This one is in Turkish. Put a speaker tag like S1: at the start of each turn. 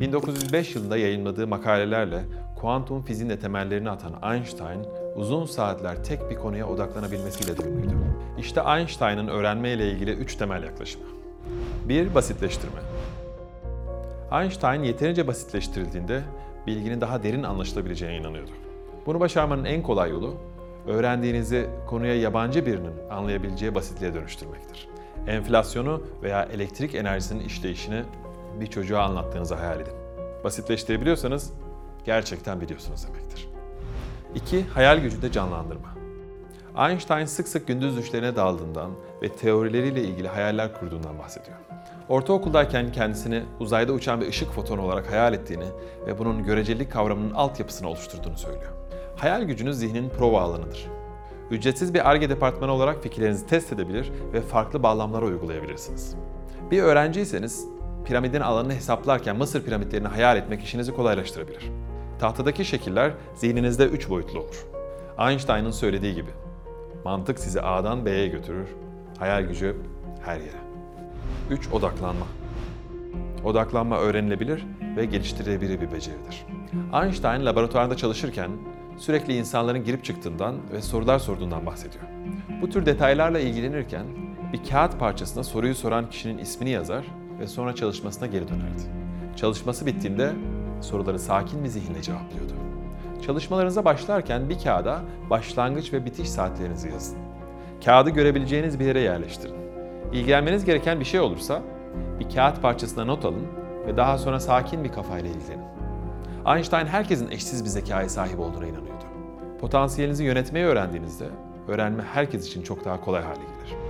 S1: 1905 yılında yayınladığı makalelerle kuantum fiziğin temellerini atan Einstein, uzun saatler tek bir konuya odaklanabilmesiyle de ünlüydü. İşte Einstein'ın öğrenme ile ilgili üç temel yaklaşımı. 1. Basitleştirme. Einstein yeterince basitleştirildiğinde bilginin daha derin anlaşılabileceğine inanıyordu. Bunu başarmanın en kolay yolu, öğrendiğinizi konuya yabancı birinin anlayabileceği basitliğe dönüştürmektir. Enflasyonu veya elektrik enerjisinin işleyişini bir çocuğa anlattığınızı hayal edin. Basitleştirebiliyorsanız gerçekten biliyorsunuz demektir. 2. Hayal gücünde canlandırma. Einstein sık sık gündüz düşlerine daldığından ve teorileriyle ilgili hayaller kurduğundan bahsediyor. Ortaokuldayken kendisini uzayda uçan bir ışık fotonu olarak hayal ettiğini ve bunun görecelilik kavramının altyapısını oluşturduğunu söylüyor. Hayal gücünüz zihnin prova alanıdır. Ücretsiz bir ARGE departmanı olarak fikirlerinizi test edebilir ve farklı bağlamlara uygulayabilirsiniz. Bir öğrenciyseniz piramidin alanını hesaplarken Mısır piramitlerini hayal etmek işinizi kolaylaştırabilir. Tahtadaki şekiller zihninizde üç boyutlu olur. Einstein'ın söylediği gibi, mantık sizi A'dan B'ye götürür, hayal gücü her yere. 3. Odaklanma. Odaklanma öğrenilebilir ve geliştirilebilir bir beceridir. Einstein laboratuvarda çalışırken sürekli insanların girip çıktığından ve sorular sorduğundan bahsediyor. Bu tür detaylarla ilgilenirken bir kağıt parçasına soruyu soran kişinin ismini yazar ve sonra çalışmasına geri dönerdi. Çalışması bittiğinde soruları sakin bir zihinle cevaplıyordu. Çalışmalarınıza başlarken bir kağıda başlangıç ve bitiş saatlerinizi yazın. Kağıdı görebileceğiniz bir yere yerleştirin. İlgilenmeniz gereken bir şey olursa bir kağıt parçasına not alın ve daha sonra sakin bir kafayla ilgilenin. Einstein herkesin eşsiz bir zekaya sahip olduğuna inanıyordu. Potansiyelinizi yönetmeyi öğrendiğinizde öğrenme herkes için çok daha kolay hale gelir.